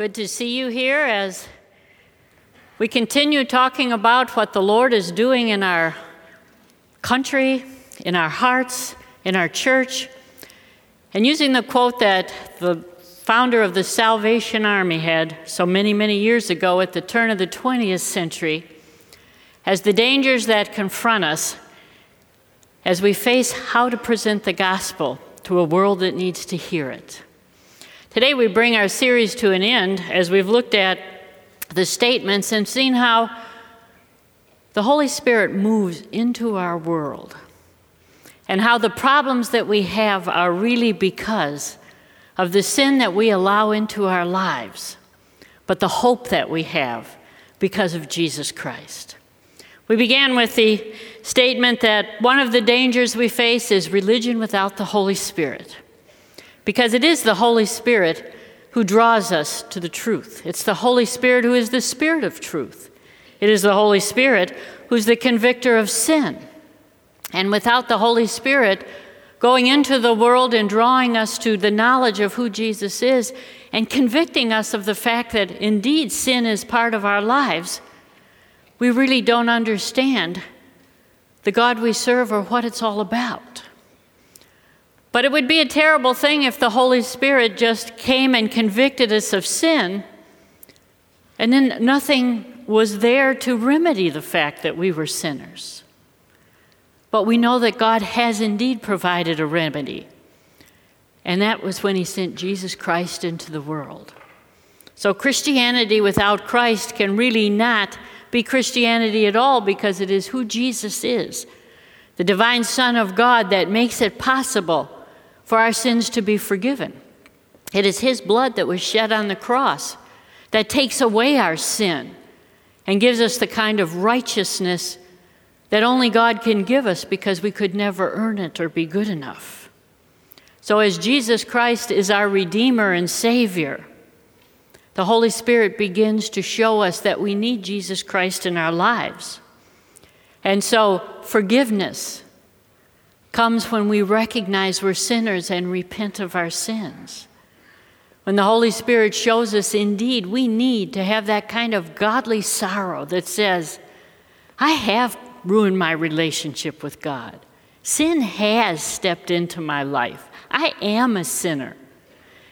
Good to see you here as we continue talking about what the Lord is doing in our country, in our hearts, in our church, and using the quote that the founder of the Salvation Army had so many, many years ago at the turn of the 20th century as the dangers that confront us as we face how to present the gospel to a world that needs to hear it. Today, we bring our series to an end as we've looked at the statements and seen how the Holy Spirit moves into our world and how the problems that we have are really because of the sin that we allow into our lives, but the hope that we have because of Jesus Christ. We began with the statement that one of the dangers we face is religion without the Holy Spirit because it is the Holy Spirit who draws us to the truth. It's the Holy Spirit who is the Spirit of truth. It is the Holy Spirit who's the convictor of sin. And without the Holy Spirit going into the world and drawing us to the knowledge of who Jesus is and convicting us of the fact that indeed sin is part of our lives, we really don't understand the God we serve or what it's all about. But it would be a terrible thing if the Holy Spirit just came and convicted us of sin, and then nothing was there to remedy the fact that we were sinners. But we know that God has indeed provided a remedy, and that was when He sent Jesus Christ into the world. So, Christianity without Christ can really not be Christianity at all because it is who Jesus is, the divine Son of God, that makes it possible for our sins to be forgiven. It is His blood that was shed on the cross that takes away our sin and gives us the kind of righteousness that only God can give us because we could never earn it or be good enough. So, as Jesus Christ is our Redeemer and Savior, the Holy Spirit begins to show us that we need Jesus Christ in our lives. And so, forgiveness comes when we recognize we're sinners and repent of our sins. When the Holy Spirit shows us indeed we need to have that kind of godly sorrow that says, I have ruined my relationship with God. Sin has stepped into my life. I am a sinner.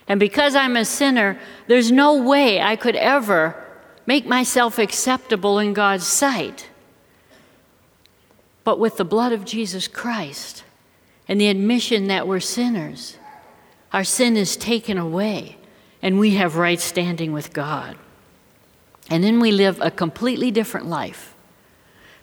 And because I'm a sinner, there's no way I could ever make myself acceptable in God's sight. But with the blood of Jesus Christ, and the admission that we're sinners. Our sin is taken away, and we have right standing with God. And then we live a completely different life.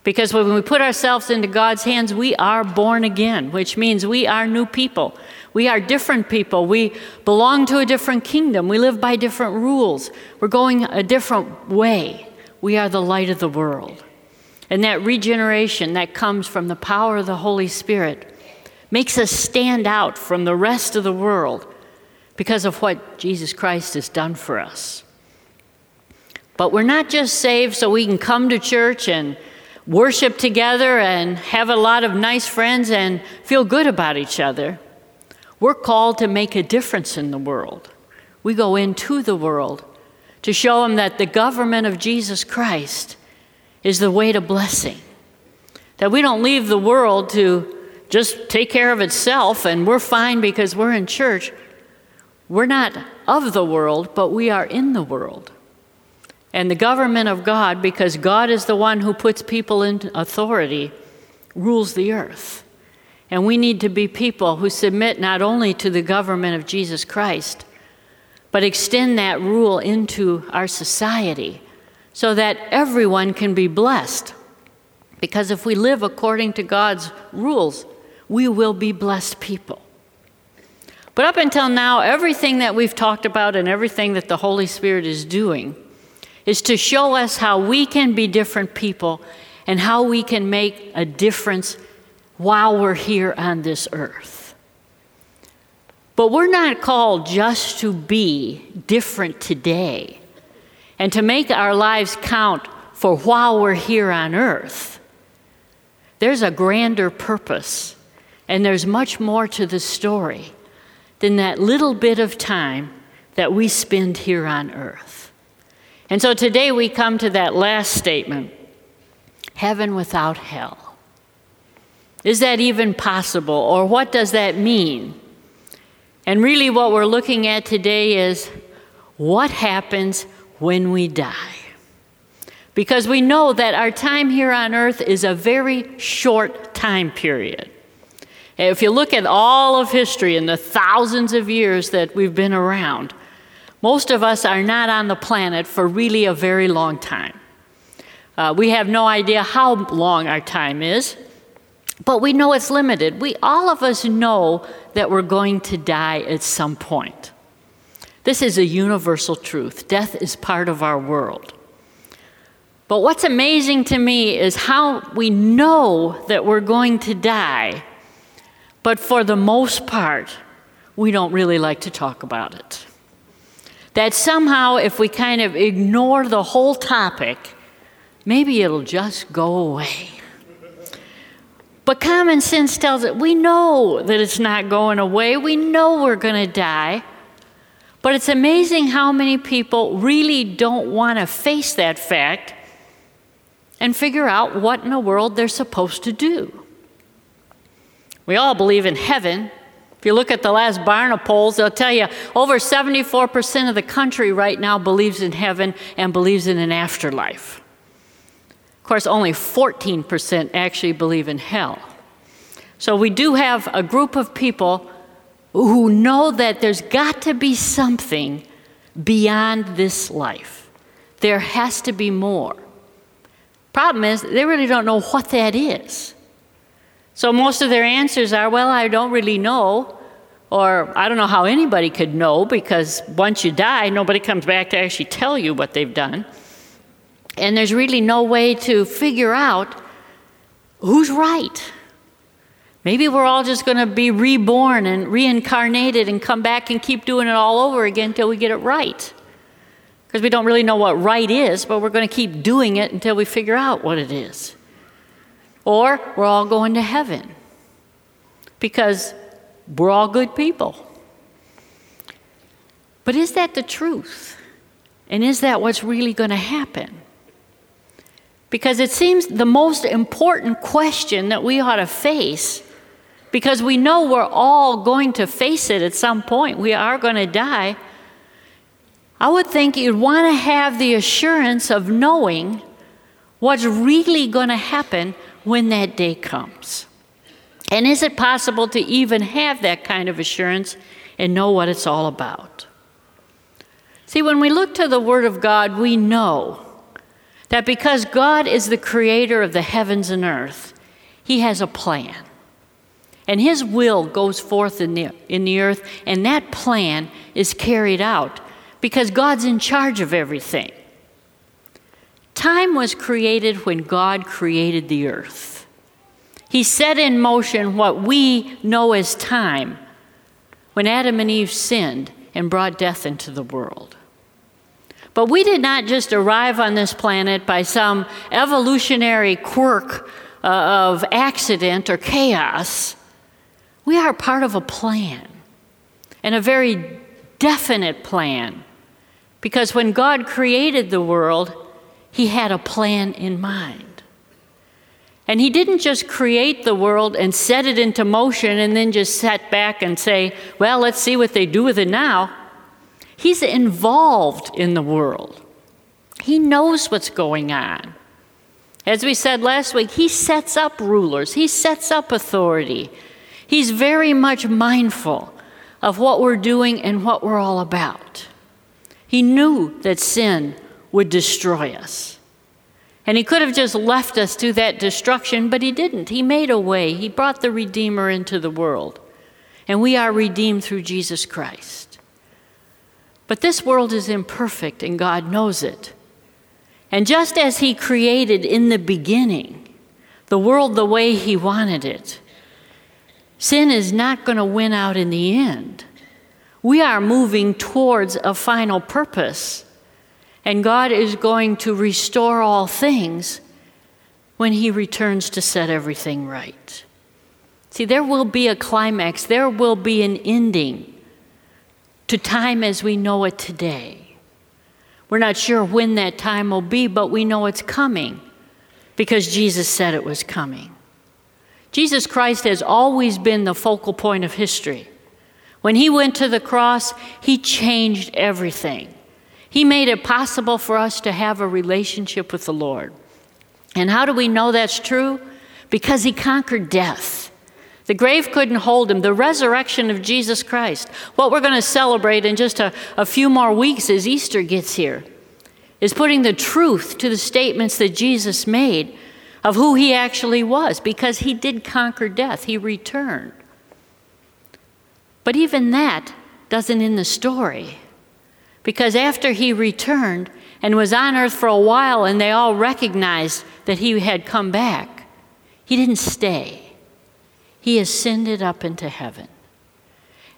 Because when we put ourselves into God's hands, we are born again, which means we are new people. We are different people. We belong to a different kingdom. We live by different rules. We're going a different way. We are the light of the world. And that regeneration that comes from the power of the Holy Spirit makes us stand out from the rest of the world because of what Jesus Christ has done for us. But we're not just saved so we can come to church and worship together and have a lot of nice friends and feel good about each other. We're called to make a difference in the world. We go into the world to show them that the government of Jesus Christ is the way to blessing. That we don't leave the world to just take care of itself and we're fine because we're in church. We're not of the world, but we are in the world. And the government of God, because God is the one who puts people in authority, rules the earth. And we need to be people who submit not only to the government of Jesus Christ, but extend that rule into our society so that everyone can be blessed. Because if we live according to God's rules, we will be blessed people. But up until now, everything that we've talked about and everything that the Holy Spirit is doing is to show us how we can be different people and how we can make a difference while we're here on this earth. But we're not called just to be different today and to make our lives count for while we're here on earth. There's a grander purpose and there's much more to the story than that little bit of time that we spend here on earth. And so today we come to that last statement heaven without hell. Is that even possible, or what does that mean? And really, what we're looking at today is what happens when we die. Because we know that our time here on earth is a very short time period. If you look at all of history and the thousands of years that we've been around, most of us are not on the planet for really a very long time. Uh, we have no idea how long our time is, but we know it's limited. We all of us know that we're going to die at some point. This is a universal truth. Death is part of our world. But what's amazing to me is how we know that we're going to die, but for the most part, we don't really like to talk about it. That somehow, if we kind of ignore the whole topic, maybe it'll just go away. But common sense tells it we know that it's not going away. We know we're going to die. But it's amazing how many people really don't want to face that fact and figure out what in the world they're supposed to do. We all believe in heaven. If you look at the last Barna polls, they'll tell you over 74% of the country right now believes in heaven and believes in an afterlife. Of course, only 14% actually believe in hell. So we do have a group of people who know that there's got to be something beyond this life. There has to be more. Problem is, they really don't know what that is. So most of their answers are, well, I don't really know, or I don't know how anybody could know because once you die, nobody comes back to actually tell you what they've done. And there's really no way to figure out who's right. Maybe we're all just going to be reborn and reincarnated and come back and keep doing it all over again until we get it right. Because we don't really know what right is, but we're going to keep doing it until we figure out what it is. Or we're all going to heaven because we're all good people. But is that the truth? And is that what's really going to happen? Because it seems the most important question that we ought to face, because we know we're all going to face it at some point, we are going to die. I would think you'd want to have the assurance of knowing what's really going to happen when that day comes. And is it possible to even have that kind of assurance and know what it's all about? See, when we look to the Word of God, we know that because God is the creator of the heavens and earth, He has a plan. And His will goes forth in the, in the earth, and that plan is carried out because God's in charge of everything. Time was created when God created the earth. He set in motion what we know as time when Adam and Eve sinned and brought death into the world. But we did not just arrive on this planet by some evolutionary quirk uh, of accident or chaos. We are part of a plan, and a very definite plan. Because when God created the world, He had a plan in mind. And He didn't just create the world and set it into motion and then just sat back and say, well, let's see what they do with it now. He's involved in the world, He knows what's going on. As we said last week, He sets up rulers, He sets up authority. He's very much mindful of what we're doing and what we're all about. He knew that sin would destroy us. And he could have just left us to that destruction, but he didn't. He made a way. He brought the Redeemer into the world. And we are redeemed through Jesus Christ. But this world is imperfect, and God knows it. And just as He created in the beginning the world the way He wanted it, sin is not going to win out in the end. We are moving towards a final purpose, and God is going to restore all things when He returns to set everything right. See, there will be a climax, there will be an ending to time as we know it today. We're not sure when that time will be, but we know it's coming because Jesus said it was coming. Jesus Christ has always been the focal point of history. When he went to the cross, he changed everything. He made it possible for us to have a relationship with the Lord. And how do we know that's true? Because he conquered death. The grave couldn't hold him. The resurrection of Jesus Christ, what we're going to celebrate in just a, a few more weeks as Easter gets here, is putting the truth to the statements that Jesus made of who he actually was, because he did conquer death. He returned. But even that doesn't end the story. Because after he returned and was on earth for a while and they all recognized that he had come back, he didn't stay he ascended up into heaven.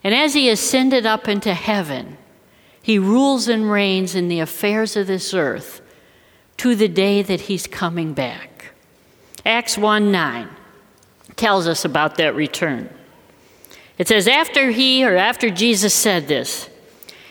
And as he ascended up into heaven, he rules and reigns in the affairs of this earth to the day that he's coming back. Acts 1 9 tells us about that return. It says, After he or after Jesus said this,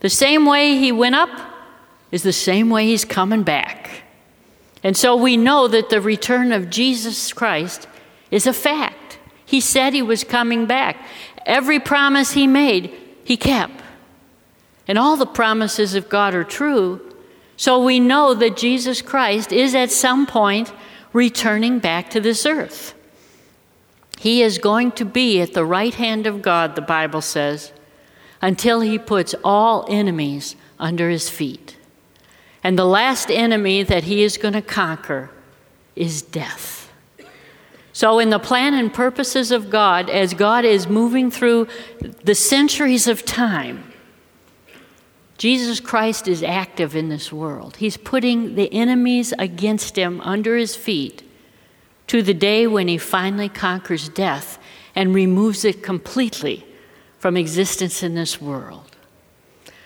The same way he went up is the same way he's coming back. And so we know that the return of Jesus Christ is a fact. He said he was coming back. Every promise he made, he kept. And all the promises of God are true. So we know that Jesus Christ is at some point returning back to this earth. He is going to be at the right hand of God, the Bible says, until he puts all enemies under his feet. And the last enemy that he is going to conquer is death. So, in the plan and purposes of God, as God is moving through the centuries of time, Jesus Christ is active in this world. He's putting the enemies against him under his feet to the day when he finally conquers death and removes it completely from existence in this world.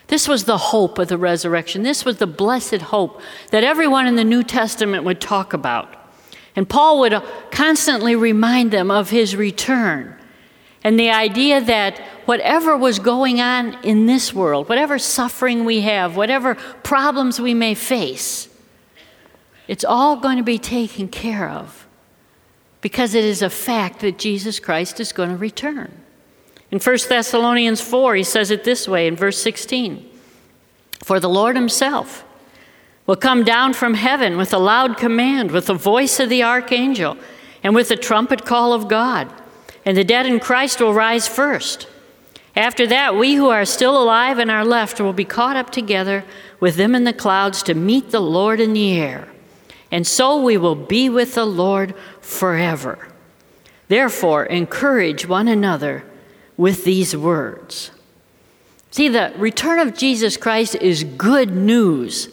This was the hope of the resurrection. This was the blessed hope that everyone in the New Testament would talk about. And Paul would constantly remind them of his return and the idea that whatever was going on in this world, whatever suffering we have, whatever problems we may face, it's all going to be taken care of because it is a fact that Jesus Christ is going to return. In 1 Thessalonians 4, he says it this way in verse 16 For the Lord himself, will come down from heaven with a loud command, with the voice of the archangel, and with the trumpet call of God. And the dead in Christ will rise first. After that, we who are still alive and are left will be caught up together with them in the clouds to meet the Lord in the air. And so we will be with the Lord forever. Therefore, encourage one another with these words. See, the return of Jesus Christ is good news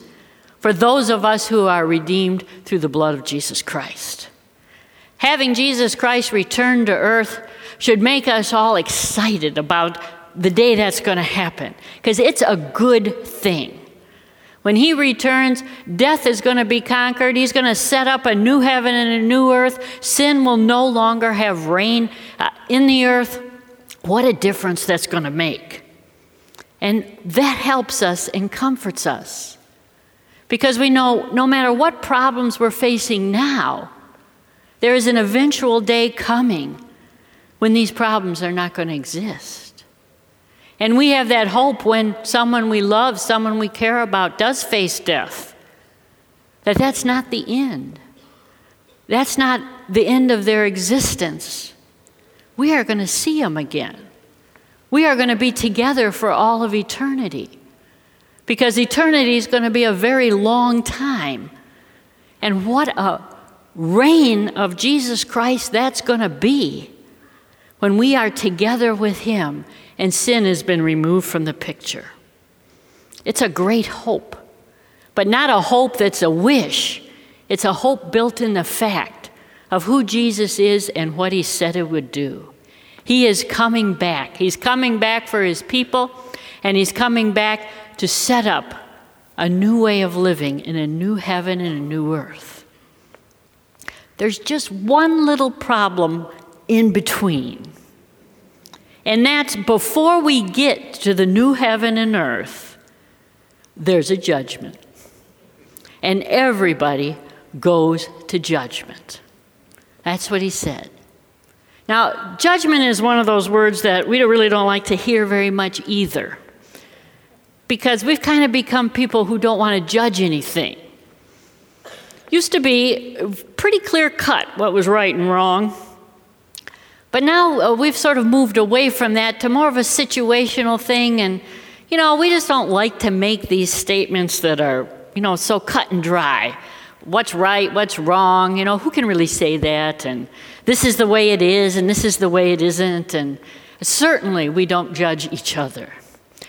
for those of us who are redeemed through the blood of Jesus Christ. Having Jesus Christ return to earth should make us all excited about the day that's going to happen because it's a good thing. When he returns, death is going to be conquered. He's going to set up a new heaven and a new earth. Sin will no longer have reign uh, in the earth. What a difference that's going to make. And that helps us and comforts us. Because we know no matter what problems we're facing now, there is an eventual day coming when these problems are not going to exist. And we have that hope when someone we love, someone we care about, does face death, that that's not the end. That's not the end of their existence. We are going to see him again. We are going to be together for all of eternity because eternity is going to be a very long time. And what a reign of Jesus Christ that's going to be when we are together with Him and sin has been removed from the picture. It's a great hope, but not a hope that's a wish. It's a hope built in the fact of who Jesus is and what he said he would do. He is coming back. He's coming back for his people, and he's coming back to set up a new way of living in a new heaven and a new earth. There's just one little problem in between. And that's before we get to the new heaven and earth, there's a judgment. And everybody goes to judgment. That's what he said. Now, judgment is one of those words that we really don't like to hear very much either. Because we've kind of become people who don't want to judge anything. Used to be pretty clear cut what was right and wrong. But now uh, we've sort of moved away from that to more of a situational thing. And, you know, we just don't like to make these statements that are, you know, so cut and dry. What's right, what's wrong, you know, who can really say that? And this is the way it is, and this is the way it isn't. And certainly we don't judge each other.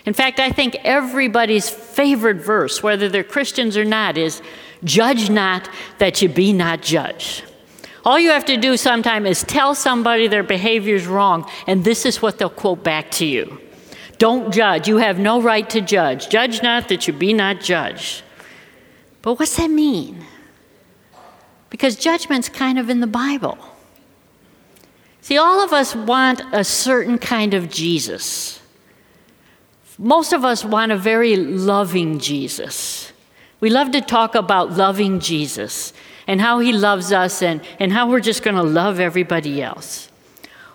In fact, I think everybody's favorite verse, whether they're Christians or not, is judge not that you be not judged. All you have to do sometime is tell somebody their behavior is wrong, and this is what they'll quote back to you. Don't judge. You have no right to judge. Judge not that you be not judged. But what's that mean? Because judgment's kind of in the Bible. See, all of us want a certain kind of Jesus. Most of us want a very loving Jesus. We love to talk about loving Jesus and how he loves us and, and how we're just going to love everybody else.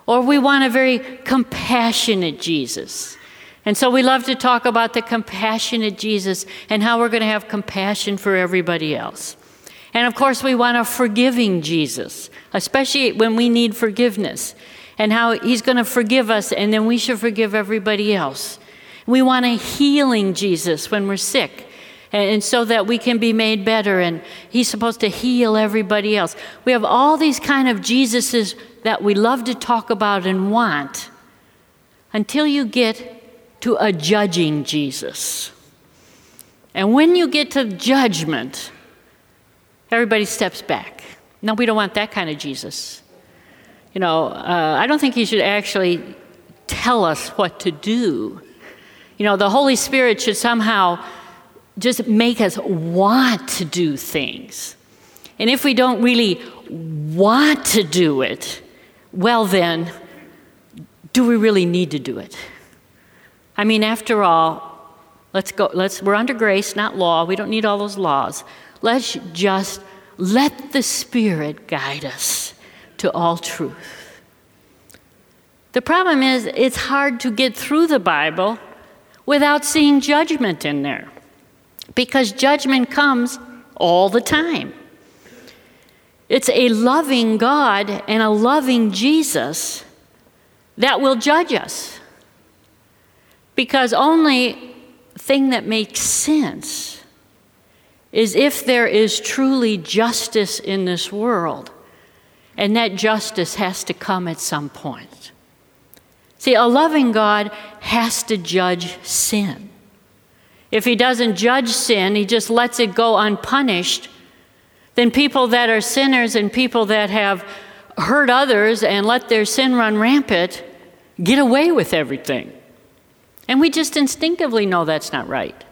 Or we want a very compassionate Jesus. And so we love to talk about the compassionate Jesus and how we're going to have compassion for everybody else. And of course, we want a forgiving Jesus, especially when we need forgiveness, and how he's going to forgive us and then we should forgive everybody else. We want a healing Jesus when we're sick and, so that we can be made better and he's supposed to heal everybody else we have all these kind of jesuses that we love to talk about and want until you get to a judging jesus and when you get to judgment everybody steps back no we don't want that kind of jesus you know uh, i don't think he should actually tell us what to do you know the holy spirit should somehow just make us want to do things. And if we don't really want to do it, well, then, do we really need to do it? I mean, after all, let's go, let's, we're under grace, not law. We don't need all those laws. Let's just let the Spirit guide us to all truth. The problem is, it's hard to get through the Bible without seeing judgment in there because judgment comes all the time. It's a loving God and a loving Jesus that will judge us. Because only thing that makes sense is if there is truly justice in this world, and that justice has to come at some point. See, a loving God has to judge sin. If he doesn't judge sin, he just lets it go unpunished, then people that are sinners and people that have hurt others and let their sin run rampant get away with everything. And we just instinctively know that's not right.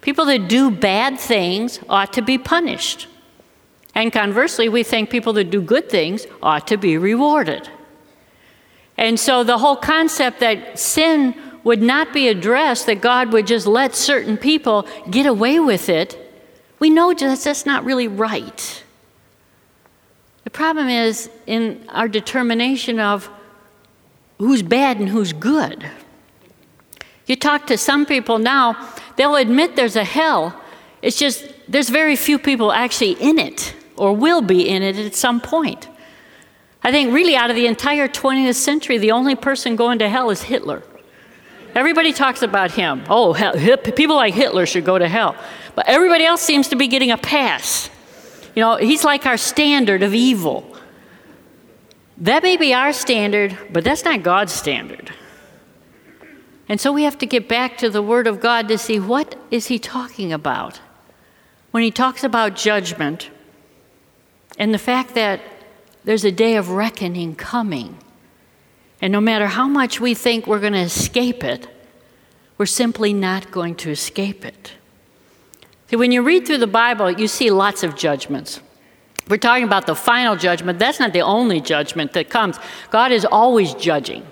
People that do bad things ought to be punished. And conversely, we think people that do good things ought to be rewarded. And so the whole concept that sin would not be addressed, that God would just let certain people get away with it, we know that's, that's not really right. The problem is in our determination of who's bad and who's good. You talk to some people now, they'll admit there's a hell. It's just there's very few people actually in it or will be in it at some point. I think, really, out of the entire 20th century, the only person going to hell is Hitler. Everybody talks about him. Oh, hell, people like Hitler should go to hell. But everybody else seems to be getting a pass. You know, he's like our standard of evil. That may be our standard, but that's not God's standard. And so we have to get back to the Word of God to see what is he talking about when he talks about judgment and the fact that there's a day of reckoning coming. And no matter how much we think we're going to escape it, we're simply not going to escape it. See, when you read through the Bible, you see lots of judgments. We're talking about the final judgment. That's not the only judgment that comes. God is always judging.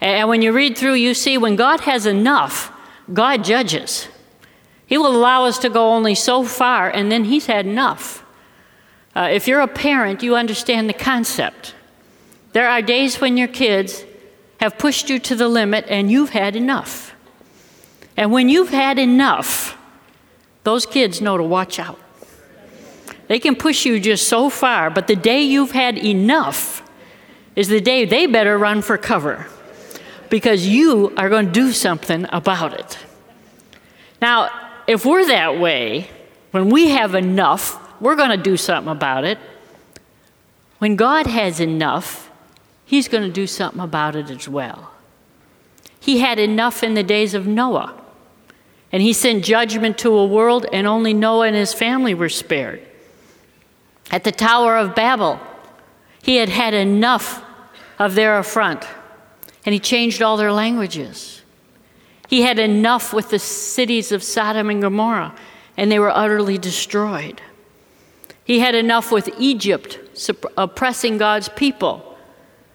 And when you read through, you see when God has enough, God judges. He will allow us to go only so far, and then He's had enough. Uh, if you're a parent, you understand the concept. There are days when your kids have pushed you to the limit and you've had enough. And when you've had enough, those kids know to watch out. They can push you just so far, but the day you've had enough is the day they better run for cover because you are going to do something about it. Now, if we're that way, when we have enough, we're going to do something about it. When God has enough, He's going to do something about it as well. He had enough in the days of Noah. And he sent judgment to a world, and only Noah and his family were spared. At the Tower of Babel, he had had enough of their affront, and he changed all their languages. He had enough with the cities of Sodom and Gomorrah, and they were utterly destroyed. He had enough with Egypt oppressing God's people,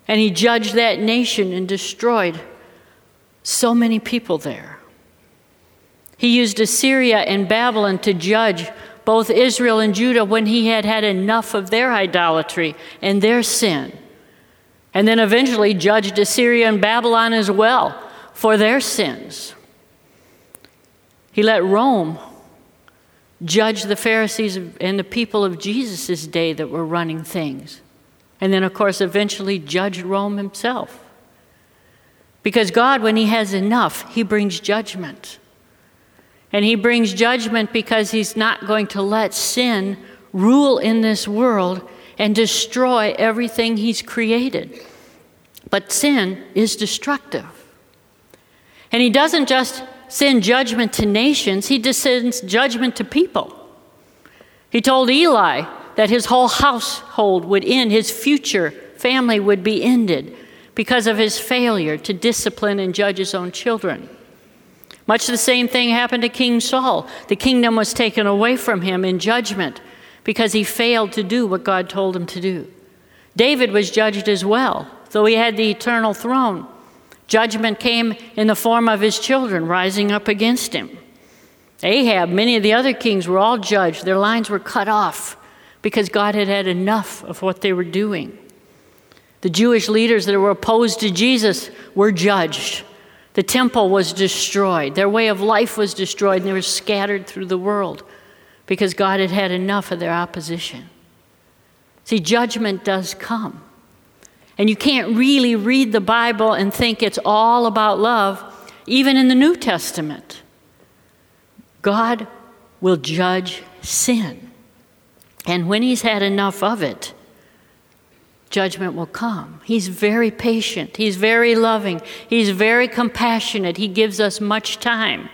and he judged that nation and destroyed so many people there. He used Assyria and Babylon to judge both Israel and Judah when he had had enough of their idolatry and their sin. And then eventually judged Assyria and Babylon as well for their sins. He let Rome judge the Pharisees and the people of Jesus' day that were running things. And then, of course, eventually judged Rome himself. Because God, when He has enough, He brings judgment. And he brings judgment because he's not going to let sin rule in this world and destroy everything he's created. But sin is destructive. And he doesn't just send judgment to nations, he just sends judgment to people. He told Eli that his whole household would end, his future family would be ended because of his failure to discipline and judge his own children. Much the same thing happened to King Saul. The kingdom was taken away from him in judgment because he failed to do what God told him to do. David was judged as well, though he had the eternal throne. Judgment came in the form of his children rising up against him. Ahab, many of the other kings were all judged. Their lines were cut off because God had had enough of what they were doing. The Jewish leaders that were opposed to Jesus were judged. The temple was destroyed. Their way of life was destroyed, and they were scattered through the world because God had had enough of their opposition. See, judgment does come. And you can't really read the Bible and think it's all about love, even in the New Testament. God will judge sin. And when He's had enough of it, judgment will come. He's very patient, He's very loving, He's very compassionate, He gives us much time.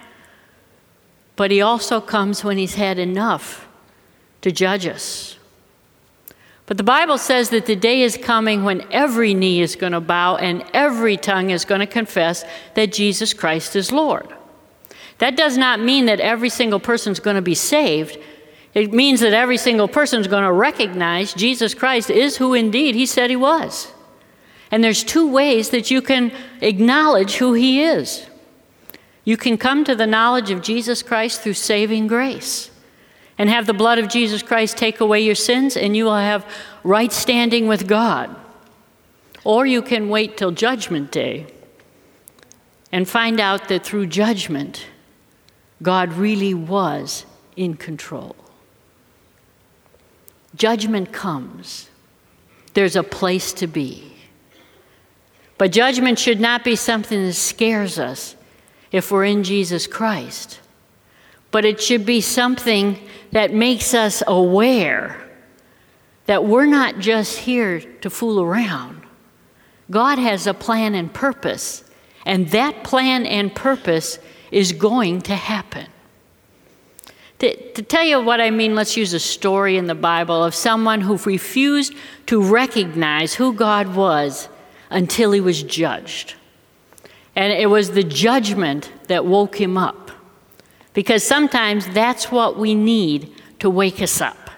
But He also comes when He's had enough to judge us. But the Bible says that the day is coming when every knee is going to bow and every tongue is going to confess that Jesus Christ is Lord. That does not mean that every single person is going to be saved. It means that every single person is going to recognize Jesus Christ is who indeed he said he was. And there's two ways that you can acknowledge who he is. You can come to the knowledge of Jesus Christ through saving grace and have the blood of Jesus Christ take away your sins, and you will have right standing with God. Or you can wait till Judgment Day and find out that through judgment, God really was in control. Judgment comes. There's a place to be. But judgment should not be something that scares us if we're in Jesus Christ. But it should be something that makes us aware that we're not just here to fool around. God has a plan and purpose, And that plan and purpose is going to happen. To, to, tell you what I mean, let's use a story in the Bible of someone who refused to recognize who God was until he was judged. And it was the judgment that woke him up. Because sometimes that's what we need to wake us up.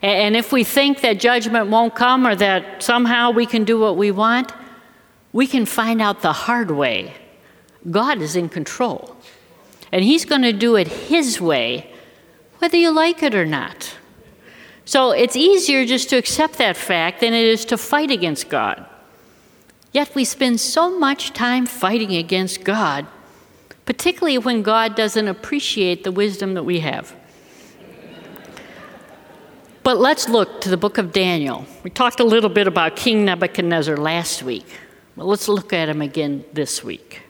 And if we think that judgment won't come or that somehow we can do what we want, we can find out the hard way. God is in control. And He's going to do it His way, whether you like it or not. So it's easier just to accept that fact than it is to fight against God. Yet we spend so much time fighting against God, particularly when God doesn't appreciate the wisdom that we have. But let's look to the book of Daniel. We talked a little bit about King Nebuchadnezzar last week. But let's look at him again this week.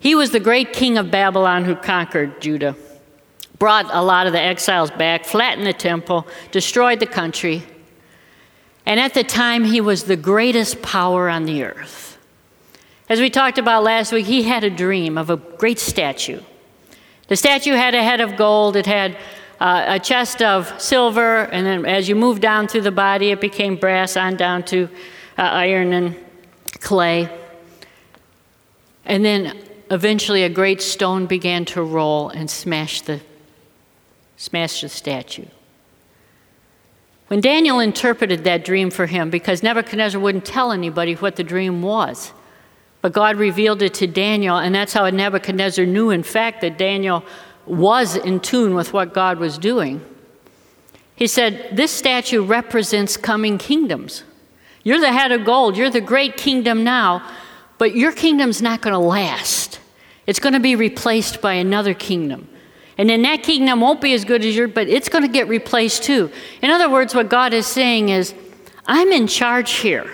He was the great king of Babylon who conquered Judah, brought a lot of the exiles back, flattened the temple, destroyed the country. And at the time, he was the greatest power on the earth. As we talked about last week, he had a dream of a great statue. The statue had a head of gold, it had uh, a chest of silver, and then as you move down through the body, it became brass on down to uh, iron and clay. And then eventually a great stone began to roll and smash the, smash the statue. When Daniel interpreted that dream for him, because Nebuchadnezzar wouldn't tell anybody what the dream was, but God revealed it to Daniel, and that's how Nebuchadnezzar knew, in fact, that Daniel was in tune with what God was doing. He said, This statue represents coming kingdoms. You're the head of gold, you're the great kingdom now, but your kingdom's not going to last. It's going to be replaced by another kingdom. And then that kingdom won't be as good as yours, but it's going to get replaced too. In other words, what God is saying is, I'm in charge here.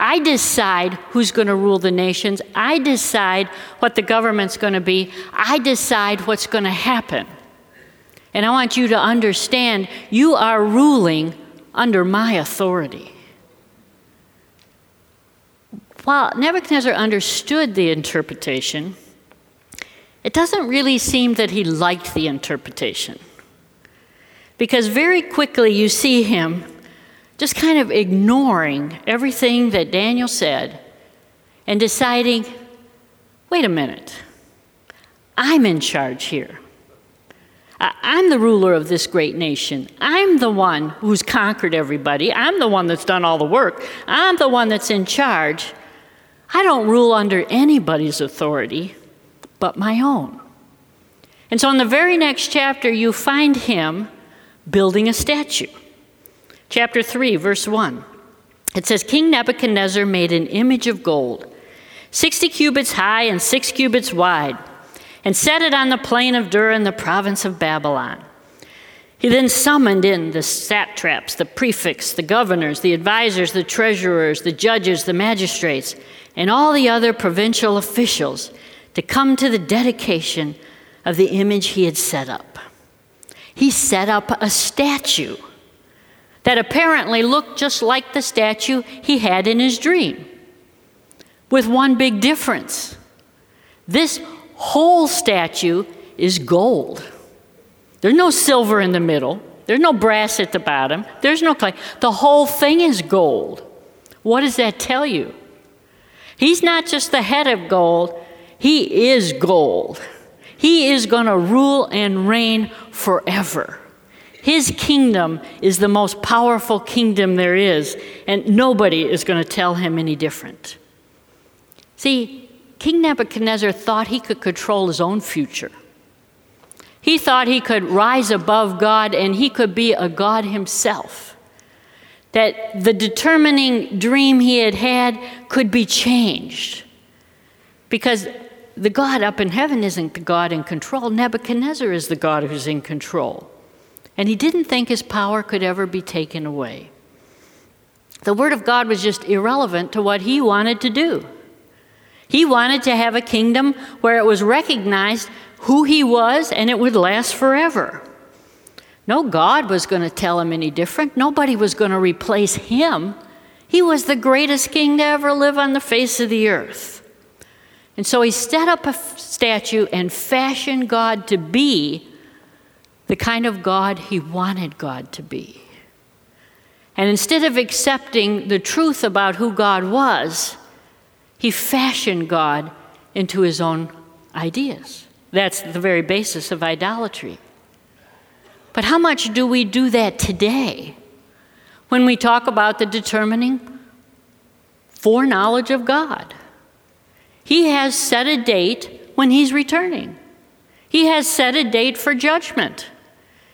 I decide who's going to rule the nations. I decide what the government's going to be. I decide what's going to happen. And I want you to understand you are ruling under my authority. While Nebuchadnezzar understood the interpretation, it doesn't really seem that he liked the interpretation. Because very quickly you see him just kind of ignoring everything that Daniel said and deciding wait a minute, I'm in charge here. I'm the ruler of this great nation. I'm the one who's conquered everybody. I'm the one that's done all the work. I'm the one that's in charge. I don't rule under anybody's authority but my own. And so in the very next chapter, you find him building a statue. Chapter 3, verse 1. It says King Nebuchadnezzar made an image of gold, 60 cubits high and 6 cubits wide, and set it on the plain of Dura in the province of Babylon. He then summoned in the satraps, the prefects, the governors, the advisors, the treasurers, the judges, the magistrates, and all the other provincial officials to come to the dedication of the image he had set up. He set up a statue that apparently looked just like the statue he had in his dream, with one big difference. This whole statue is gold. There's no silver in the middle, there's no brass at the bottom, there's no clay. The whole thing is gold. What does that tell you? He's not just the head of gold, he is gold. He is going to rule and reign forever. His kingdom is the most powerful kingdom there is, and nobody is going to tell him any different. See, King Nebuchadnezzar thought he could control his own future. He thought he could rise above God and he could be a God himself. That the determining dream he had had could be changed. Because the God up in heaven isn't the God in control, Nebuchadnezzar is the God who's in control and he didn't think his power could ever be taken away. The Word of God was just irrelevant to what he wanted to do. He wanted to have a kingdom where it was recognized who he was and it would last forever. No God was going to tell him any different. Nobody was going to replace him He was the greatest king to ever live on the face of the earth. And so he set up a statue and fashioned God to be the kind of God he wanted God to be. And instead of accepting the truth about who God was, he fashioned God into his own ideas. That's the very basis of idolatry. But how much do we do that today when we talk about the determining foreknowledge of God? He has set a date when He's returning, He has set a date for judgment.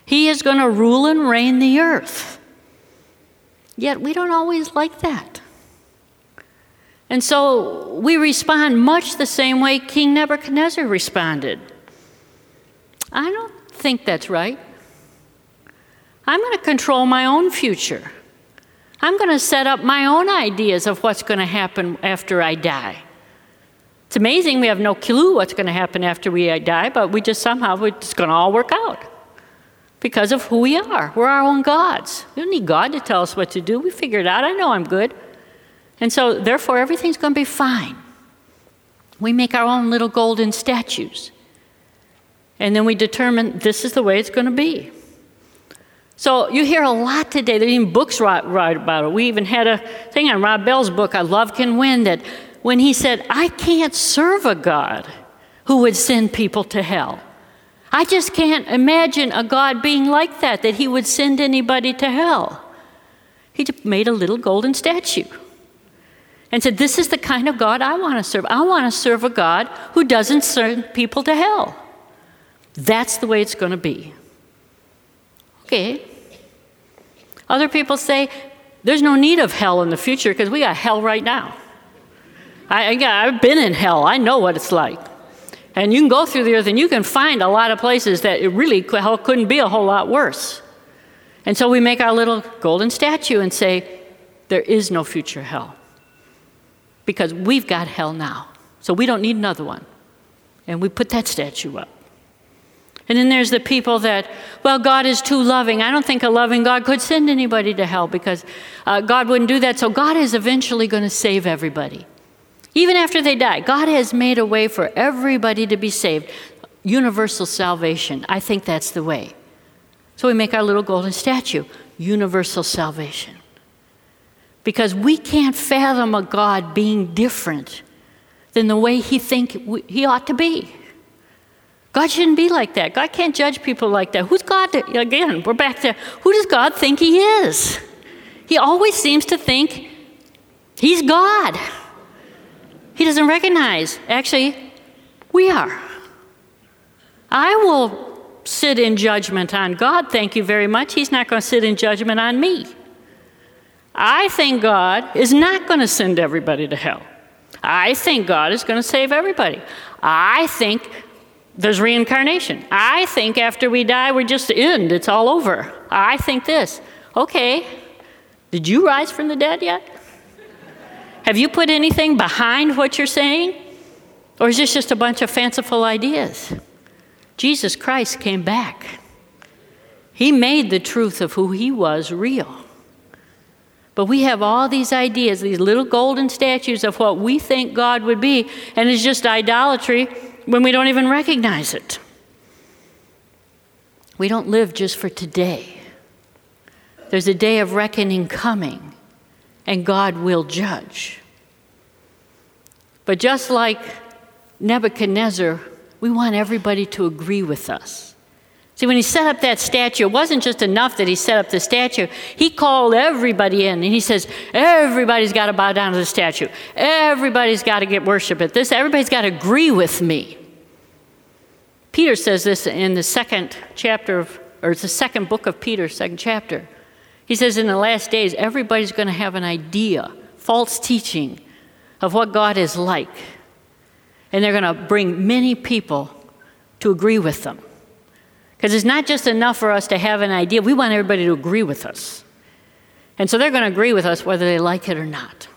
He is going to rule and reign the earth. Yet we don't always like that. And so we respond much the same way King Nebuchadnezzar responded. I don't think that's right. I'm going to control my own future. I'm going to set up my own ideas of what's going to happen after I die. It's amazing we have no clue what's going to happen after we die, but we just somehow, it's going to all work out because of who we are. We're our own gods. We don't need God to tell us what to do. We figure it out. I know I'm good. And so, therefore, everything's going to be fine. We make our own little golden statues. And then we determine this is the way it's going to be. So you hear a lot today. There's even books write, write about it. We even had a thing on Rob Bell's book, I Love Can Win, that when he said, I can't serve a God who would send people to hell. I just can't imagine a God being like that, that he would send anybody to hell. He made a little golden statue and said, This is the kind of God I want to serve. I want to serve a God who doesn't send people to hell. That's the way it's going to be. Okay. Other people say there's no need of hell in the future because we got hell right now. I, I've been in hell, I know what it's like. And you can go through the earth and you can find a lot of places that it really hell couldn't be a whole lot worse. And so we make our little golden statue and say, there is no future hell. Because we've got hell now. So we don't need another one. And we put that statue up. And then there's the people that, well, God is too loving. I don't think a loving God could send anybody to hell because uh, God wouldn't do that. So God is eventually going to save everybody. Even after they die, God has made a way for everybody to be saved. Universal salvation. I think that's the way. So we make our little golden statue universal salvation. Because we can't fathom a God being different than the way He think He ought to be. God shouldn't be like that. God can't judge people like that. Who's God? To, again, we're back there. Who does God think He is? He always seems to think He's God. He doesn't recognize, actually, we are. I will sit in judgment on God, thank you very much. He's not going to sit in judgment on me. I think God is not going to send everybody to hell. I think God is going to save everybody. I think there's reincarnation. I think after we die, we just end, it's all over. I think this. Okay, did you rise from the dead yet? Have you put anything behind what you're saying? Or is this just a bunch of fanciful ideas? Jesus Christ came back. He made the truth of who he was real. But we have all these ideas, these little golden statues of what we think God would be, and it's just idolatry when we don't even recognize it. We don't live just for today. There's a day of reckoning coming, and God will judge. But just like Nebuchadnezzar, we want everybody to agree with us. See, when he set up that statue, it wasn't just enough that he set up the statue. He called everybody in and he says, Everybody's got to bow down to the statue. Everybody's got to get worship at this. Everybody's got to agree with me. Peter says this in the second chapter of, or it's the second book of Peter, second chapter. He says, In the last days, everybody's going to have an idea, false teaching of what God is like. And they're going to bring many people to agree with them. Because it's not just enough for us to have an idea, we want everybody to agree with us. And so they're going to agree with us whether they like it or not.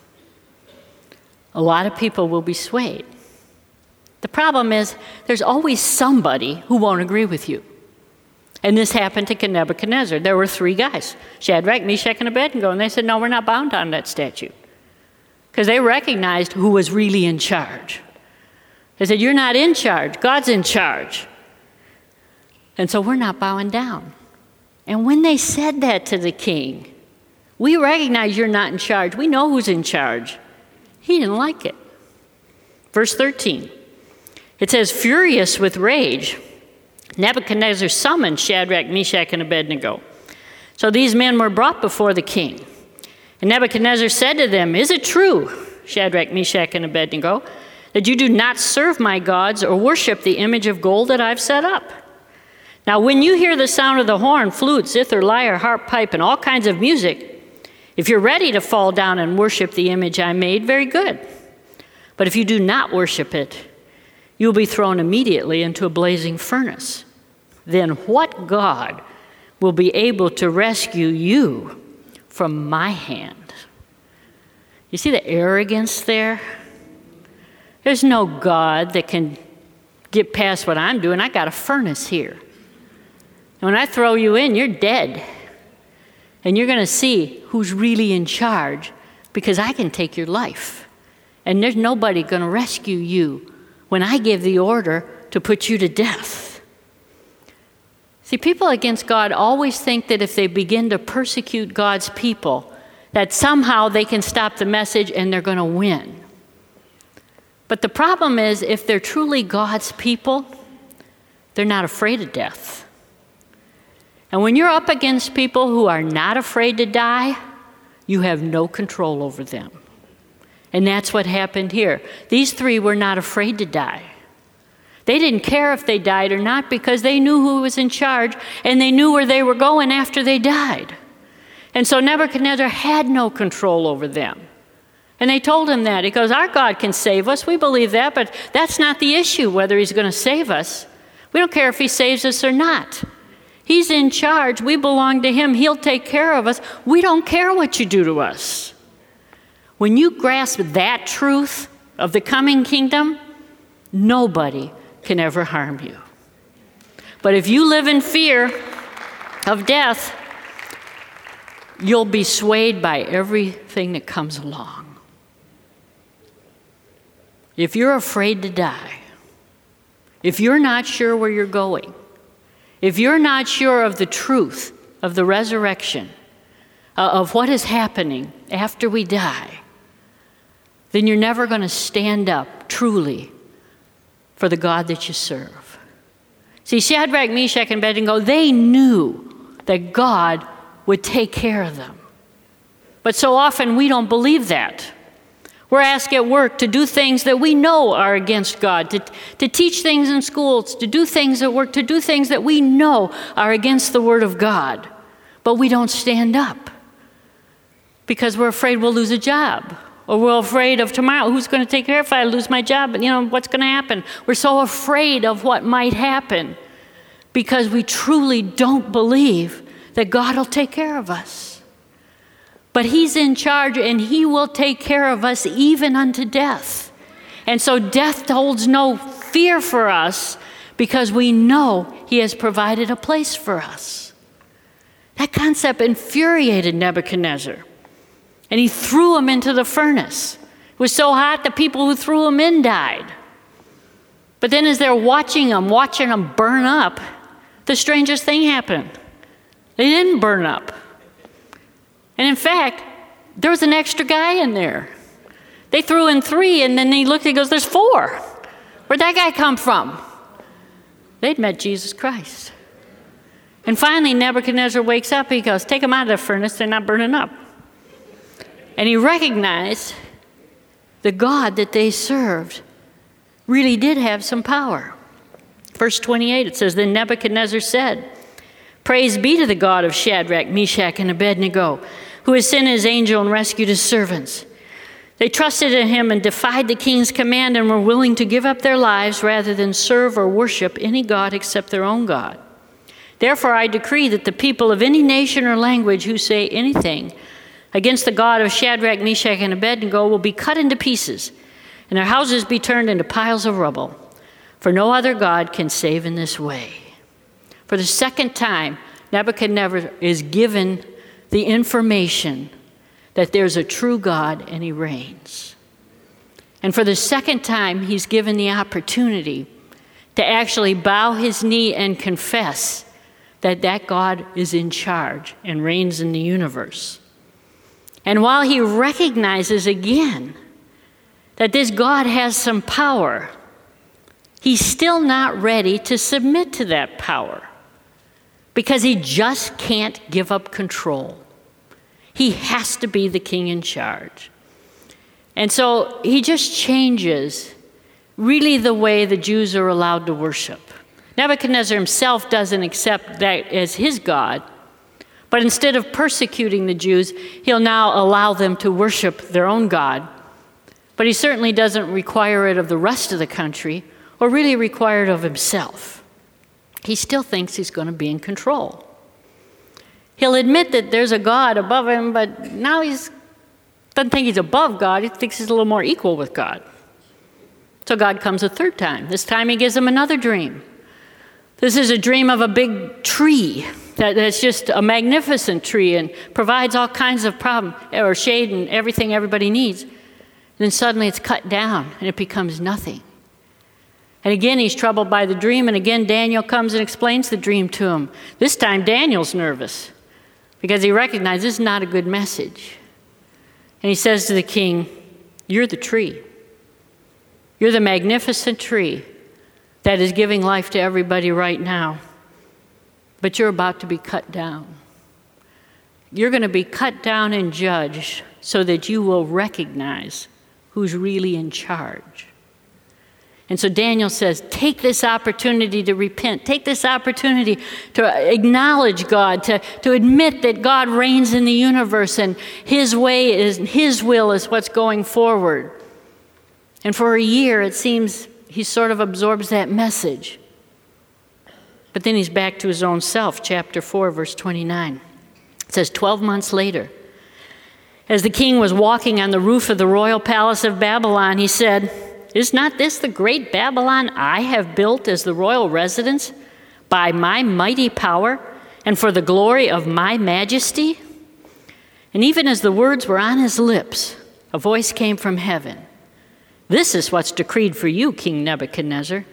A lot of people will be swayed. The problem is there's always somebody who won't agree with you. And this happened to Nebuchadnezzar. There were three guys Shadrach, Meshach, and Abednego. And they said, No, we're not bound on that statute. Because they recognized who was really in charge. They said, You're not in charge, God's in charge. And so we're not bowing down. And when they said that to the king, we recognize you're not in charge. We know who's in charge. He didn't like it. Verse 13 it says, Furious with rage, Nebuchadnezzar summoned Shadrach, Meshach, and Abednego. So these men were brought before the king. And Nebuchadnezzar said to them, Is it true, Shadrach, Meshach, and Abednego, that you do not serve my gods or worship the image of gold that I've set up? Now, when you hear the sound of the horn, flute, zither, lyre, harp, pipe, and all kinds of music, if you're ready to fall down and worship the image I made, very good. But if you do not worship it, you'll be thrown immediately into a blazing furnace. Then what God will be able to rescue you from my hand? You see the arrogance there? There's no God that can get past what I'm doing. I got a furnace here. And when I throw you in, you're dead. And you're going to see who's really in charge because I can take your life. And there's nobody going to rescue you when I give the order to put you to death. See, people against God always think that if they begin to persecute God's people, that somehow they can stop the message and they're going to win. But the problem is, if they're truly God's people, they're not afraid of death. And when you're up against people who are not afraid to die, you have no control over them. And that's what happened here. These three were not afraid to die. They didn't care if they died or not because they knew who was in charge and they knew where they were going after they died. And so Nebuchadnezzar had no control over them. And they told him that. He goes, Our God can save us. We believe that, but that's not the issue whether he's going to save us. We don't care if he saves us or not. He's in charge. We belong to him. He'll take care of us. We don't care what you do to us. When you grasp that truth of the coming kingdom, nobody can ever harm you. But if you live in fear of death, you'll be swayed by everything that comes along. If you're afraid to die, if you're not sure where you're going, if you're not sure of the truth of the resurrection, uh, of what is happening after we die, then you're never going to stand up truly for the God that you serve. See, Shadrach, Meshach, and Abednego, they knew that God would take care of them. But so often we don't believe that. We're asked at work to do things that we know are against God, to, to teach things in schools, to do things at work, to do things that we know are against the Word of God. But we don't stand up because we're afraid we'll lose a job or we're afraid of tomorrow. Who's going to take care if I lose my job? You know, what's going to happen? We're so afraid of what might happen because we truly don't believe that God will take care of us. But He's in charge and He will take care of us even unto death. And so death holds no fear for us because we know He has provided a place for us. That concept infuriated Nebuchadnezzar. And he threw him into the furnace. It was so hot, the people who threw him in died. But then, as they're watching him, watching him burn up, the strangest thing happened. They didn't burn up. And in fact, there was an extra guy in there. They threw in three, and then he looked and he goes, There's four. Where'd that guy come from? They'd met Jesus Christ. And finally, Nebuchadnezzar wakes up. He goes, Take them out of the furnace, they're not burning up. And he recognized the God that they served really did have some power. Verse 28, it says, Then Nebuchadnezzar said, Praise be to the God of Shadrach, Meshach, and Abednego, who has sent his angel and rescued his servants. They trusted in him and defied the king's command and were willing to give up their lives rather than serve or worship any God except their own God. Therefore, I decree that the people of any nation or language who say anything against the God of Shadrach, Meshach, and Abednego will be cut into pieces, and their houses be turned into piles of rubble. For no other God can save in this way. For the second time, Nebuchadnezzar is given the information that there's a true God and he reigns. And for the second time, he's given the opportunity to actually bow his knee and confess that that God is in charge and reigns in the universe. And while he recognizes again that this God has some power, he's still not ready to submit to that power because he just can't give up control. He has to be the king in charge. And so he just changes really the way the Jews are allowed to worship. Nebuchadnezzar himself doesn't accept that as his God, but instead of persecuting the Jews, he'll now allow them to worship their own God. But he certainly doesn't require it of the rest of the country or really require it of himself. He still thinks he's going to be in control. He'll admit that there's a God above him, but now he doesn't think he's above God. He thinks he's a little more equal with God. So God comes a third time. This time he gives him another dream. This is a dream of a big tree that, that's just a magnificent tree and provides all kinds of problem or shade and everything everybody needs. And then suddenly it's cut down and it becomes nothing. And again, he's troubled by the dream, and again, Daniel comes and explains the dream to him. This time, Daniel's nervous because he recognizes this is not a good message. And he says to the king, You're the tree. You're the magnificent tree that is giving life to everybody right now. But you're about to be cut down. You're going to be cut down and judged so that you will recognize who's really in charge. And so Daniel says, take this opportunity to repent. Take this opportunity to acknowledge God, to, to admit that God reigns in the universe and His way is, His will is what's going forward. And for a year, it seems he sort of absorbs that message. But then he's back to his own self, chapter 4, verse 29. It says, 12 months later, as the king was walking on the roof of the royal palace of Babylon, he said, Is not this the great Babylon I have built as the royal residence by my mighty power and for the glory of my majesty? And even as the words were on his lips, a voice came from heaven. This is what's decreed for you, King Nebuchadnezzar.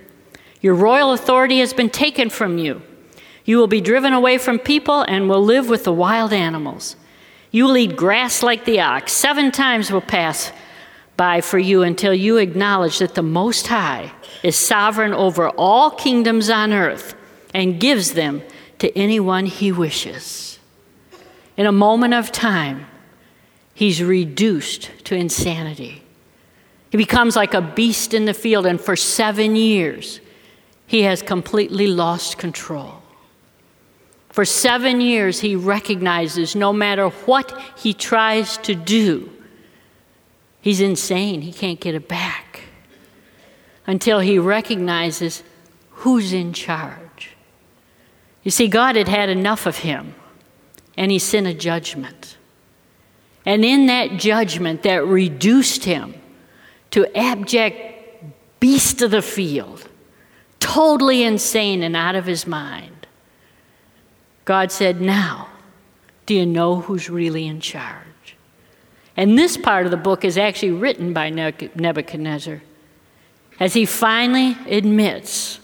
Your royal authority has been taken from you. You will be driven away from people and will live with the wild animals. You will eat grass like the ox. Seven times will pass by for you until you acknowledge that the Most High is sovereign over all kingdoms on earth and gives them to anyone he wishes. In a moment of time, he's reduced to insanity. He becomes like a beast in the field, and for seven years, he has completely lost control. For seven years, he recognizes no matter what he tries to do, he's insane. He can't get it back until he recognizes who's in charge. You see, God had had enough of him, and he sent a judgment. And in that judgment that reduced him to abject beast of the field, totally insane and out of his mind. God said, Now, do you know who's really in charge? And this part of the book is actually written by Nebuchadnezzar as he finally admits,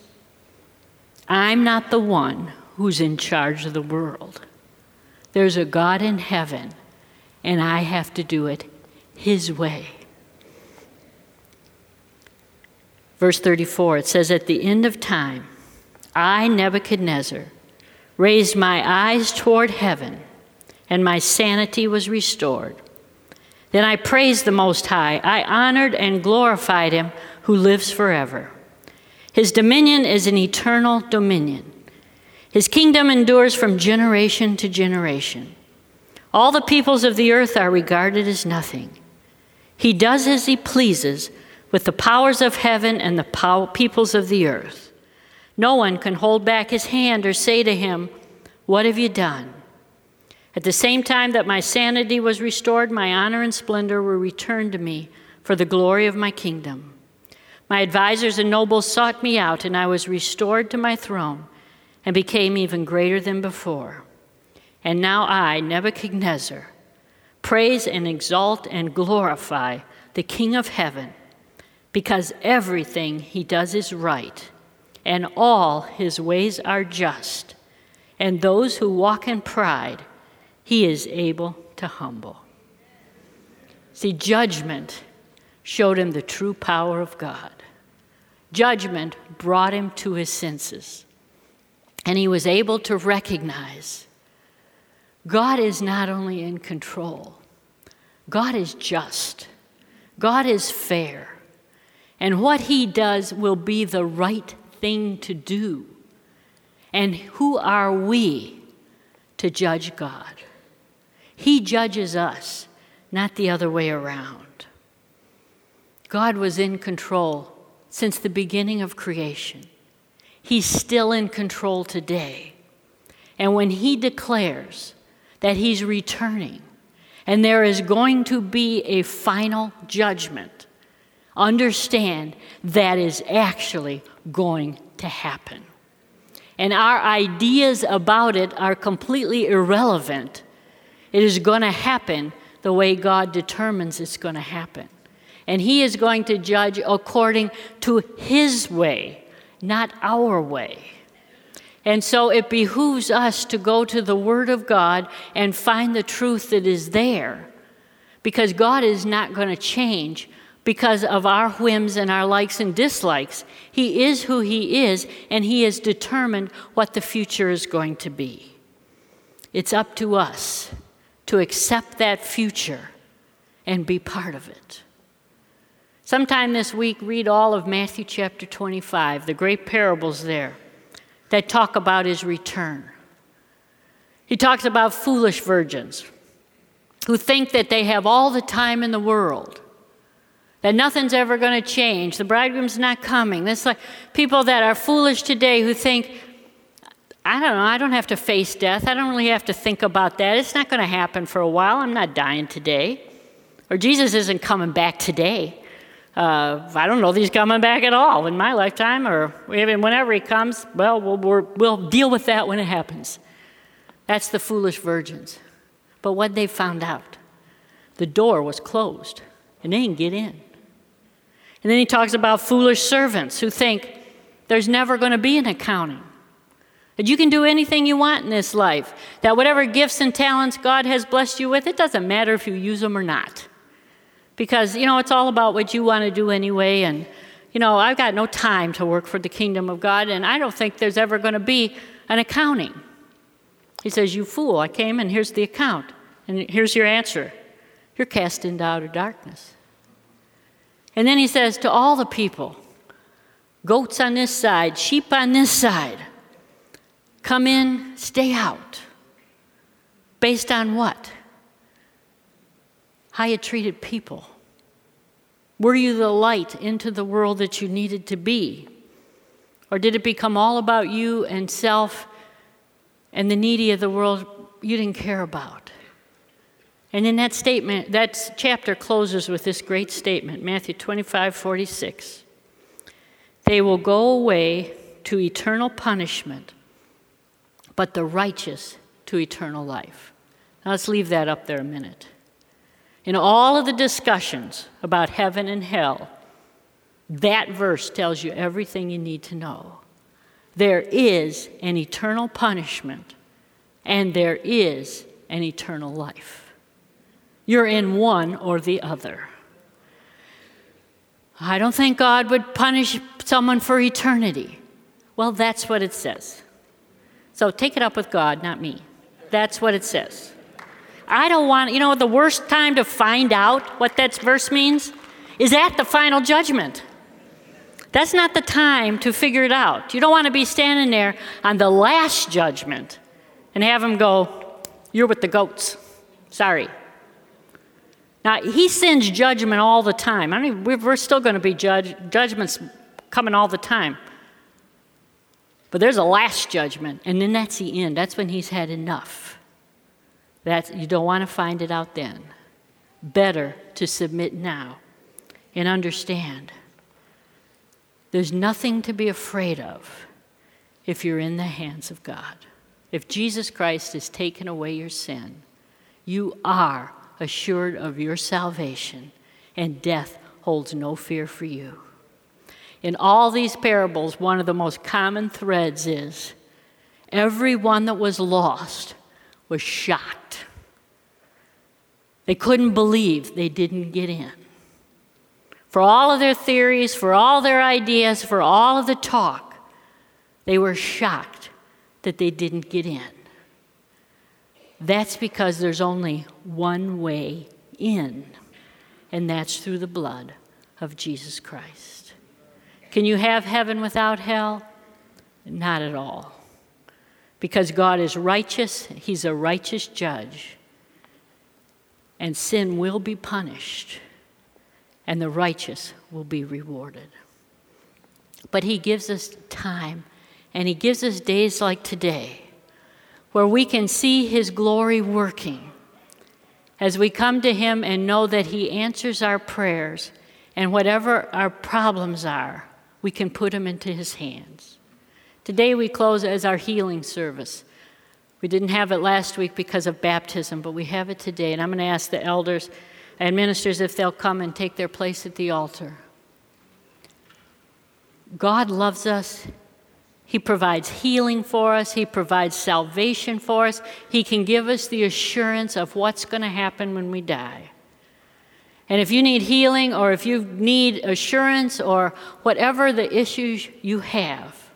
I'm not the one who's in charge of the world. There's a God in heaven, and I have to do it his way. Verse 34, it says, At the end of time, I, Nebuchadnezzar, raised my eyes toward heaven, and my sanity was restored. Then I praised the Most High. I honored and glorified him who lives forever. His dominion is an eternal dominion. His kingdom endures from generation to generation. All the peoples of the earth are regarded as nothing. He does as he pleases with the powers of heaven and the pow- peoples of the earth. No one can hold back his hand or say to him, What have you done? At the same time that my sanity was restored, my honor and splendor were returned to me for the glory of my kingdom. My advisers and nobles sought me out, and I was restored to my throne, and became even greater than before. And now I, Nebuchadnezzar, praise and exalt and glorify the King of heaven, because everything he does is right, and all his ways are just, and those who walk in pride he is able to humble. See, judgment showed him the true power of God. Judgment brought him to his senses, and he was able to recognize God is not only in control, God is just, God is fair, and what he does will be the right thing to do. And who are we to judge God? He judges us, not the other way around. God was in control since the beginning of creation. He's still in control today. And when He declares that He's returning and there is going to be a final judgment, understand that is actually going to happen. And our ideas about it are completely irrelevant it is going to happen the way God determines it's going to happen. And He is going to judge according to His way, not our way. And so it behooves us to go to the Word of God and find the truth that is there. Because God is not going to change because of our whims and our likes and dislikes. He is who He is, and He has determined what the future is going to be. It's up to us to accept that future and be part of it. Sometime this week, read all of Matthew chapter 25, the great parables there that talk about his return. He talks about foolish virgins who think that they have all the time in the world, that nothing's ever going to change, the bridegroom's not coming. That's like people that are foolish today who think, I don't know, I don't have to face death. I don't really have to think about that. It's not going to happen for a while. I'm not dying today. Or Jesus isn't coming back today. Uh, I don't know that he's coming back at all in my lifetime, or even whenever he comes, well, we'll, we'll deal with that when it happens. That's the foolish virgins. But what they found out, the door was closed, and they didn't get in. And then he talks about foolish servants who think there's never going to be an accounting. That you can do anything you want in this life. That whatever gifts and talents God has blessed you with, it doesn't matter if you use them or not. Because, you know, it's all about what you want to do anyway. And, you know, I've got no time to work for the kingdom of God, and I don't think there's ever going to be an accounting. He says, You fool, I came and here's the account. And here's your answer you're cast into outer darkness. And then he says to all the people, goats on this side, sheep on this side, Come in, stay out. Based on what? How you treated people. Were you the light into the world that you needed to be? Or did it become all about you and self and the needy of the world you didn't care about? And in that statement, that chapter closes with this great statement Matthew 25 46. They will go away to eternal punishment but the righteous to eternal life. Now let's leave that up there a minute. In all of the discussions about heaven and hell, that verse tells you everything you need to know. There is an eternal punishment, and there is an eternal life. You're in one or the other. I don't think God would punish someone for eternity. Well, that's what it says. So take it up with God, not me. That's what it says. I don't want, you know, the worst time to find out what that verse means is at the final judgment. That's not the time to figure it out. You don't want to be standing there on the last judgment and have him go, You're with the goats. Sorry. Now, he sends judgment all the time. I mean, we're still going to be judged. Judgment's coming all the time. But there's a last judgment, and then that's the end. That's when he's had enough. That you don't want to find it out then. Better to submit now and understand there's nothing to be afraid of if you're in the hands of God. If Jesus Christ has taken away your sin, you are assured of your salvation, and death holds no fear for you. In all these parables, one of the most common threads is everyone that was lost was shocked. They couldn't believe they didn't get in. For all of their theories, for all their ideas, for all of the talk, they were shocked that they didn't get in. That's because there's only one way in, and that's through the blood of Jesus Christ. Can you have heaven without hell? Not at all. Because God is righteous, He's a righteous judge, and sin will be punished, and the righteous will be rewarded. But He gives us time, and He gives us days like today where we can see His glory working as we come to Him and know that He answers our prayers and whatever our problems are, we can put them into His hands. Today we close as our healing service. We didn't have it last week because of baptism, but we have it today. And I'm going to ask the elders and ministers if they'll come and take their place at the altar. God loves us. He provides healing for us. He provides salvation for us. He can give us the assurance of what's going to happen when we die. And if you need healing or if you need assurance or whatever the issues you have,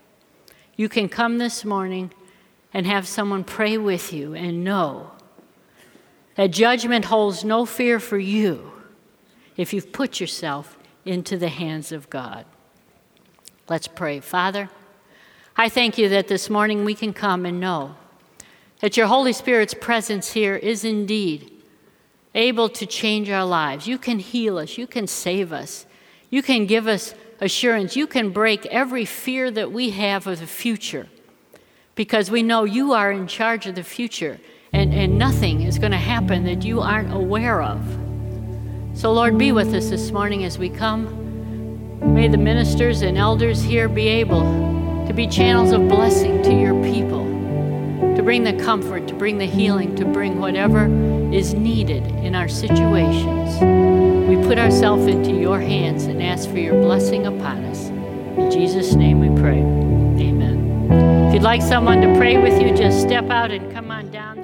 you can come this morning and have someone pray with you and know that judgment holds no fear for you if you've put yourself into the hands of God. Let's pray. Father, I thank you that this morning we can come and know that your Holy Spirit's presence here is indeed able to change our lives. You can heal us, you can save us, you can give us assurance, you can break every fear that we have of the future because we know you are in charge of the future and, and nothing is going to happen that you aren't aware of. So, Lord, be with us this morning as we come. May the ministers and elders here be able be channels of blessing to your people, to bring the comfort, to bring the healing, to bring whatever is needed in our situations. We put ourselves into your hands and ask for your blessing upon us. In Jesus' name we pray. Amen. If you'd like someone to pray with you, just step out and come on down.